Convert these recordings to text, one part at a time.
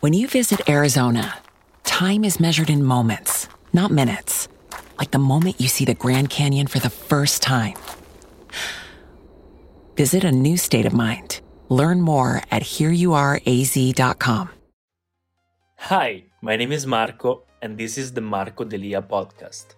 When you visit Arizona, time is measured in moments, not minutes. Like the moment you see the Grand Canyon for the first time. Visit a new state of mind. Learn more at hereyouareaz.com. Hi, my name is Marco, and this is the Marco Delia podcast.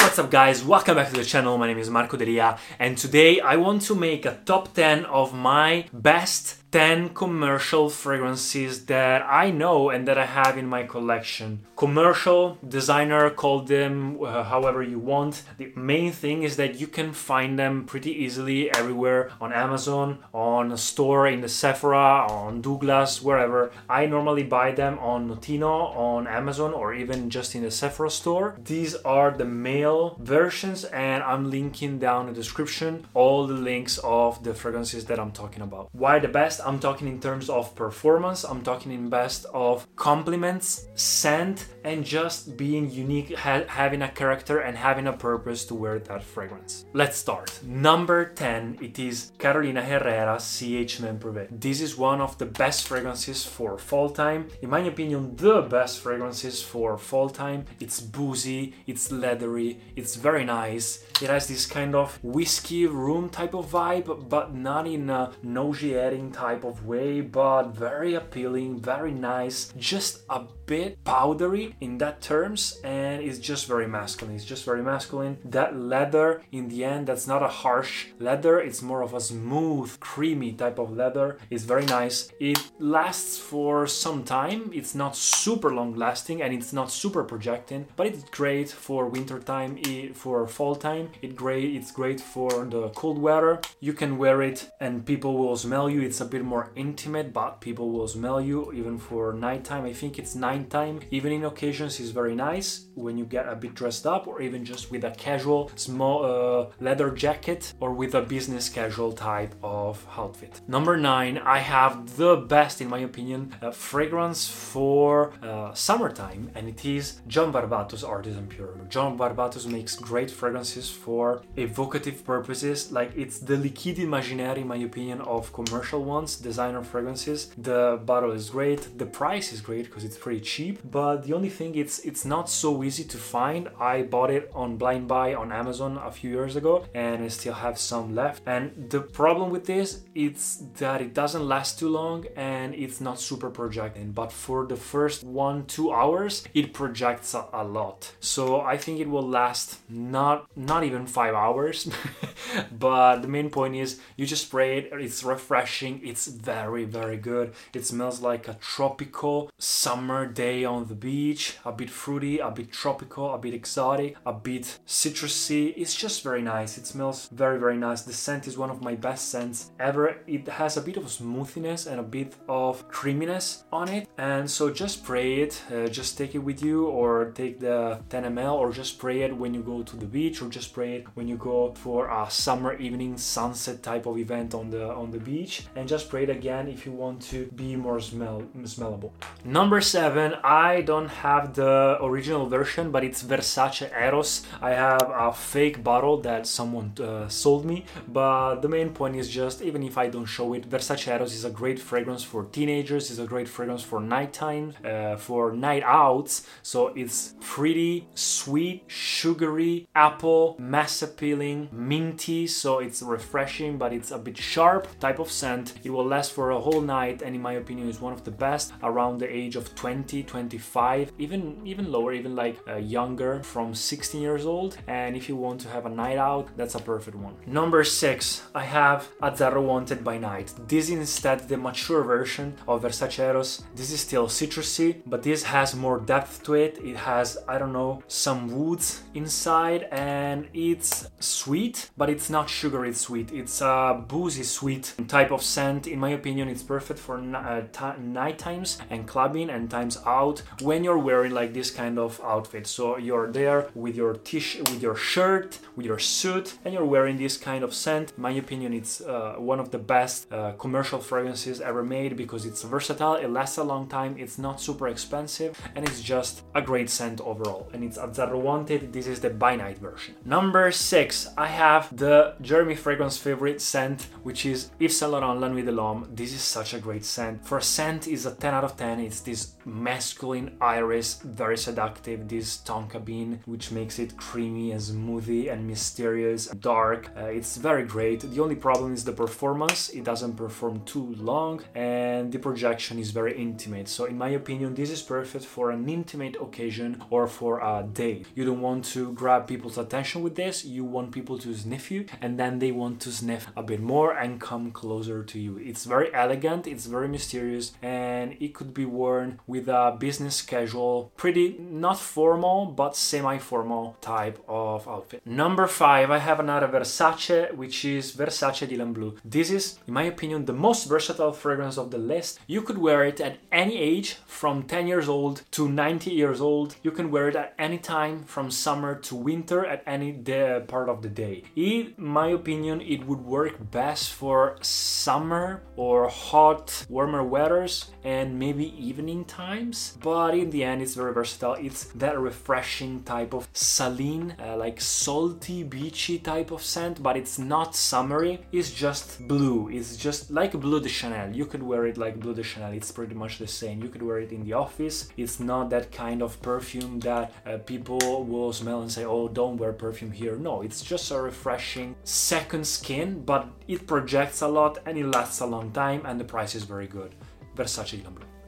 What's up, guys? Welcome back to the channel. My name is Marco Delia, and today I want to make a top 10 of my best 10 commercial fragrances that I know and that I have in my collection. Commercial, designer, call them uh, however you want. The main thing is that you can find them pretty easily everywhere on Amazon, on a store in the Sephora, on Douglas, wherever. I normally buy them on Notino, on Amazon, or even just in the Sephora store. These are the male versions, and I'm linking down in the description all the links of the fragrances that I'm talking about. Why the best? I'm talking in terms of performance, I'm talking in best of compliments, scent, and just being unique, ha- having a character and having a purpose to wear that fragrance. Let's start. Number 10, it is Carolina Herrera CH Men Privé. This is one of the best fragrances for fall time. In my opinion, the best fragrances for fall time. It's boozy, it's leathery, it's very nice. It has this kind of whiskey room type of vibe, but not in a nauseating type of way, but very appealing, very nice, just a bit powdery in that terms, and it's just very masculine. It's just very masculine. That leather in the end, that's not a harsh leather, it's more of a smooth, creamy type of leather. It's very nice. It lasts for some time. It's not super long lasting and it's not super projecting, but it's great for winter time, for fall time. It great. It's great for the cold weather. You can wear it and people will smell you. It's a bit more intimate, but people will smell you even for nighttime. I think it's nighttime. Even in occasions is very nice when you get a bit dressed up, or even just with a casual small uh, leather jacket or with a business casual type of outfit. Number nine, I have the best, in my opinion, uh, fragrance for uh, summertime, and it is John Varvatos Artisan Pure. John Varvatos makes great fragrances for evocative purposes, like it's the liquide imaginaire, in my opinion, of commercial ones, designer fragrances. The bottle is great, the price is great because it's pretty cheap, but the only thing it's it's not so easy to find. I bought it on blind buy on Amazon a few years ago, and I still have some left. And the problem with this it's that it doesn't last too long and it's not super projecting. But for the first one two hours, it projects a, a lot. So I think it will last not not even five hours. but the main point is you just spray it. It's refreshing. It's very very good. It smells like a tropical summer day on the beach. A bit fruity, a bit tropical, a bit exotic, a bit citrusy. It's just very nice. It smells very very nice. The scent is one of my best scents ever. It has a bit of smoothiness and a bit of creaminess on it. And so just spray it. Uh, just take it with you or take the 10 ml or just spray it when you go to the beach or just spray it when you go for a summer evening sunset type of event on the on the beach and just spray it again if you want to be more smell smellable. Number 7, I don't have the original version but it's Versace Eros. I have a fake bottle that someone uh, sold me, but the main point is just even if I don't show it, Versace Eros is a great fragrance for teenagers, it's a great fragrance for nighttime, uh, for night outs. So it's pretty sweet, sugary, apple, mass appealing, minty. So it's refreshing, but it's a bit sharp type of scent. It will last for a whole night, and in my opinion, is one of the best around the age of 20, 25, even even lower, even like uh, younger, from 16 years old. And if you want to have a night out, that's a perfect one. Number six, I have Azzaro Wanted by Night. This is instead the mature version of Versace Eros. This is still citrusy, but this has more depth to it. It has, I don't know, some woods inside, and it's sweet, but it's not sugary sweet. It's a boozy sweet type of scent. In my opinion, it's perfect for uh, night times and clubbing and times out when you're wearing like this kind of outfit. So you're there with your t-shirt, with your shirt, with your suit, and you're wearing this kind of scent. In my opinion, it's uh, one of the best uh, commercial fragrances ever made because it's versatile. It lasts a long time. It's not super expensive, and it's just a great scent overall. And it's Azzaro Wanted. This is the by night version. Number six, I have the Jeremy fragrance favorite scent, which is Yves Saint Laurent La de This is such a great scent. For a scent is a 10 out of 10. It's this masculine iris, very seductive. This tonka bean, which makes it creamy and smoothie and mysterious, and dark. Uh, it's very great. The only problem is the performance. It doesn't perform too long and the projection is very intimate. So in my opinion, this is perfect for an intimate occasion or for a date. You don't want to grab people's attention with this. You want people to sniff you and then they want to sniff a bit more and come closer to you. It's very elegant, it's very mysterious, and it could be worn with a business casual, pretty not formal but semi formal type of outfit. Number five, I have another Versace, which is Versace Dylan Blue. This is, in my opinion, the most versatile fragrance of the list. You could wear it at any age, from 10 years old to 90 years old. You can wear it at any time, from summer to winter, at any day, part of the day. In my opinion, it would work best for summer or hot, warmer weathers and maybe evening times. But in the end, it's very versatile. It's that refreshing type of saline, uh, like salty, beachy type of scent, but it's not summery. It's just blue. It's just like Bleu de Chanel. You could wear it like Bleu de Chanel. It's pretty much the same. You could wear it in the office. It's not that kind of perfume that uh, people will smell and say, oh, don't wear perfume here. No, it's just a refreshing second skin, but it projects a lot and it lasts a long time and the price is very good. Versace Dylan Blue.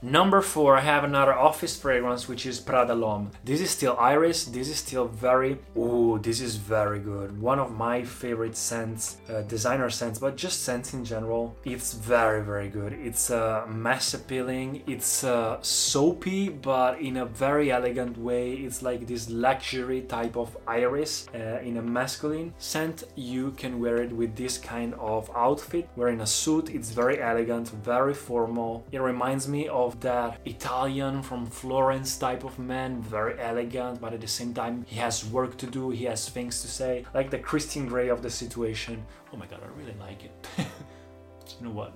Number four, I have another office fragrance which is Prada L'Homme. This is still iris. This is still very. Ooh, this is very good. One of my favorite scents, uh, designer scents, but just scents in general. It's very very good. It's uh, mass appealing. It's uh, soapy, but in a very elegant way. It's like this luxury type of iris uh, in a masculine scent. You can wear it with this kind of outfit. Wearing a suit, it's very elegant, very formal. It reminds me of of that Italian from Florence type of man, very elegant, but at the same time he has work to do, he has things to say, like the Christian Grey of the situation. Oh my god, I really like it. you know what?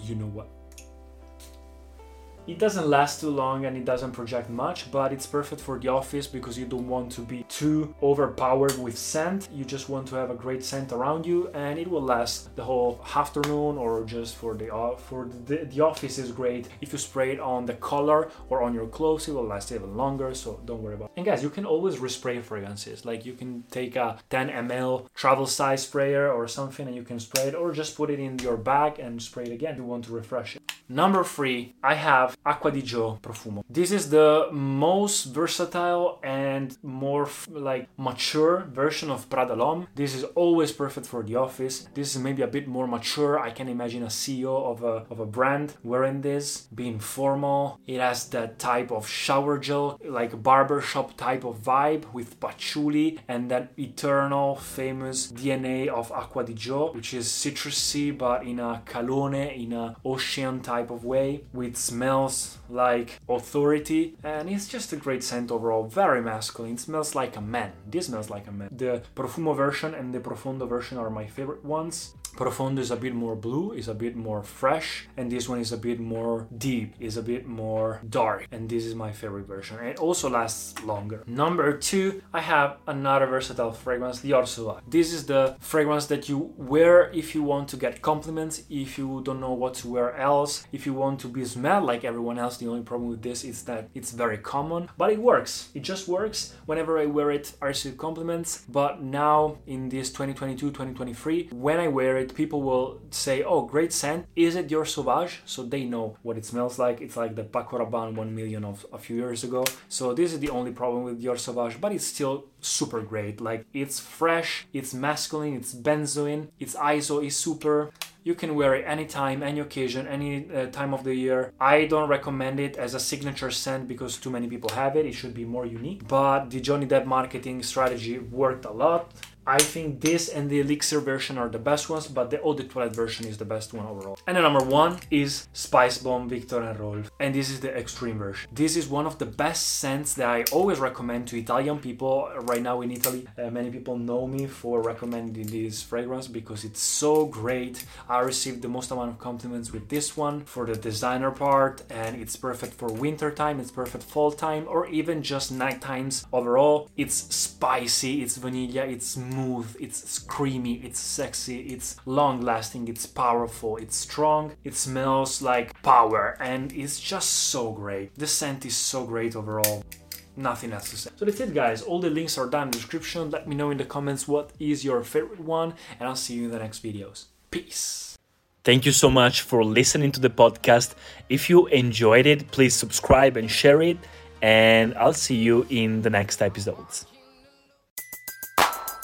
You know what? It doesn't last too long and it doesn't project much, but it's perfect for the office because you don't want to be too overpowered with scent. You just want to have a great scent around you and it will last the whole afternoon or just for the uh, for the, the office is great. If you spray it on the collar or on your clothes, it will last even longer, so don't worry about it. And guys, you can always respray fragrances. Like you can take a 10 ml travel size sprayer or something and you can spray it or just put it in your bag and spray it again if you want to refresh it. Number three, I have Acqua di Gio Profumo. This is the most versatile and more f- like mature version of Prada L'Homme. This is always perfect for the office. This is maybe a bit more mature. I can imagine a CEO of a, of a brand wearing this, being formal. It has that type of shower gel, like barbershop type of vibe with patchouli and that eternal famous DNA of Acqua di Gio, which is citrusy but in a calone, in a ocean type type of way with smells like authority and it's just a great scent overall very masculine. It smells like a man. This smells like a man. The profumo version and the profondo version are my favorite ones Profondo is a bit more blue, is a bit more fresh, and this one is a bit more deep, is a bit more dark, and this is my favorite version. It also lasts longer. Number two, I have another versatile fragrance, the Sauvage. This is the fragrance that you wear if you want to get compliments, if you don't know what to wear else, if you want to be smelled like everyone else. The only problem with this is that it's very common, but it works. It just works. Whenever I wear it, I receive compliments. But now in this 2022 2023, when I wear it, people will say, "Oh, great scent! Is it your Sauvage?" So they know what it smells like. It's like the Paco Rabanne one million of a few years ago. So this is the only problem with Dior Sauvage, but it's still super great. Like it's fresh, it's masculine, it's benzoin, its ISO is super. You can wear it anytime, any occasion, any uh, time of the year. I don't recommend it as a signature scent because too many people have it. It should be more unique. But the Johnny Depp marketing strategy worked a lot. I think this and the Elixir version are the best ones, but the Eau de Toilette version is the best one overall. And the number one is Spice Bomb Viktor and Rolf. And this is the extreme version. This is one of the best scents that I always recommend to Italian people. Right now in Italy, uh, many people know me for recommending this fragrance because it's so great. I received the most amount of compliments with this one for the designer part, and it's perfect for winter time, it's perfect fall time, or even just night times overall. It's spicy, it's vanilla, it's smooth, it's creamy, it's sexy, it's long lasting, it's powerful, it's strong, it smells like power, and it's just so great. The scent is so great overall nothing else to say. So that's it guys, all the links are down in the description. Let me know in the comments what is your favorite one and I'll see you in the next videos. Peace. Thank you so much for listening to the podcast. If you enjoyed it, please subscribe and share it and I'll see you in the next episodes.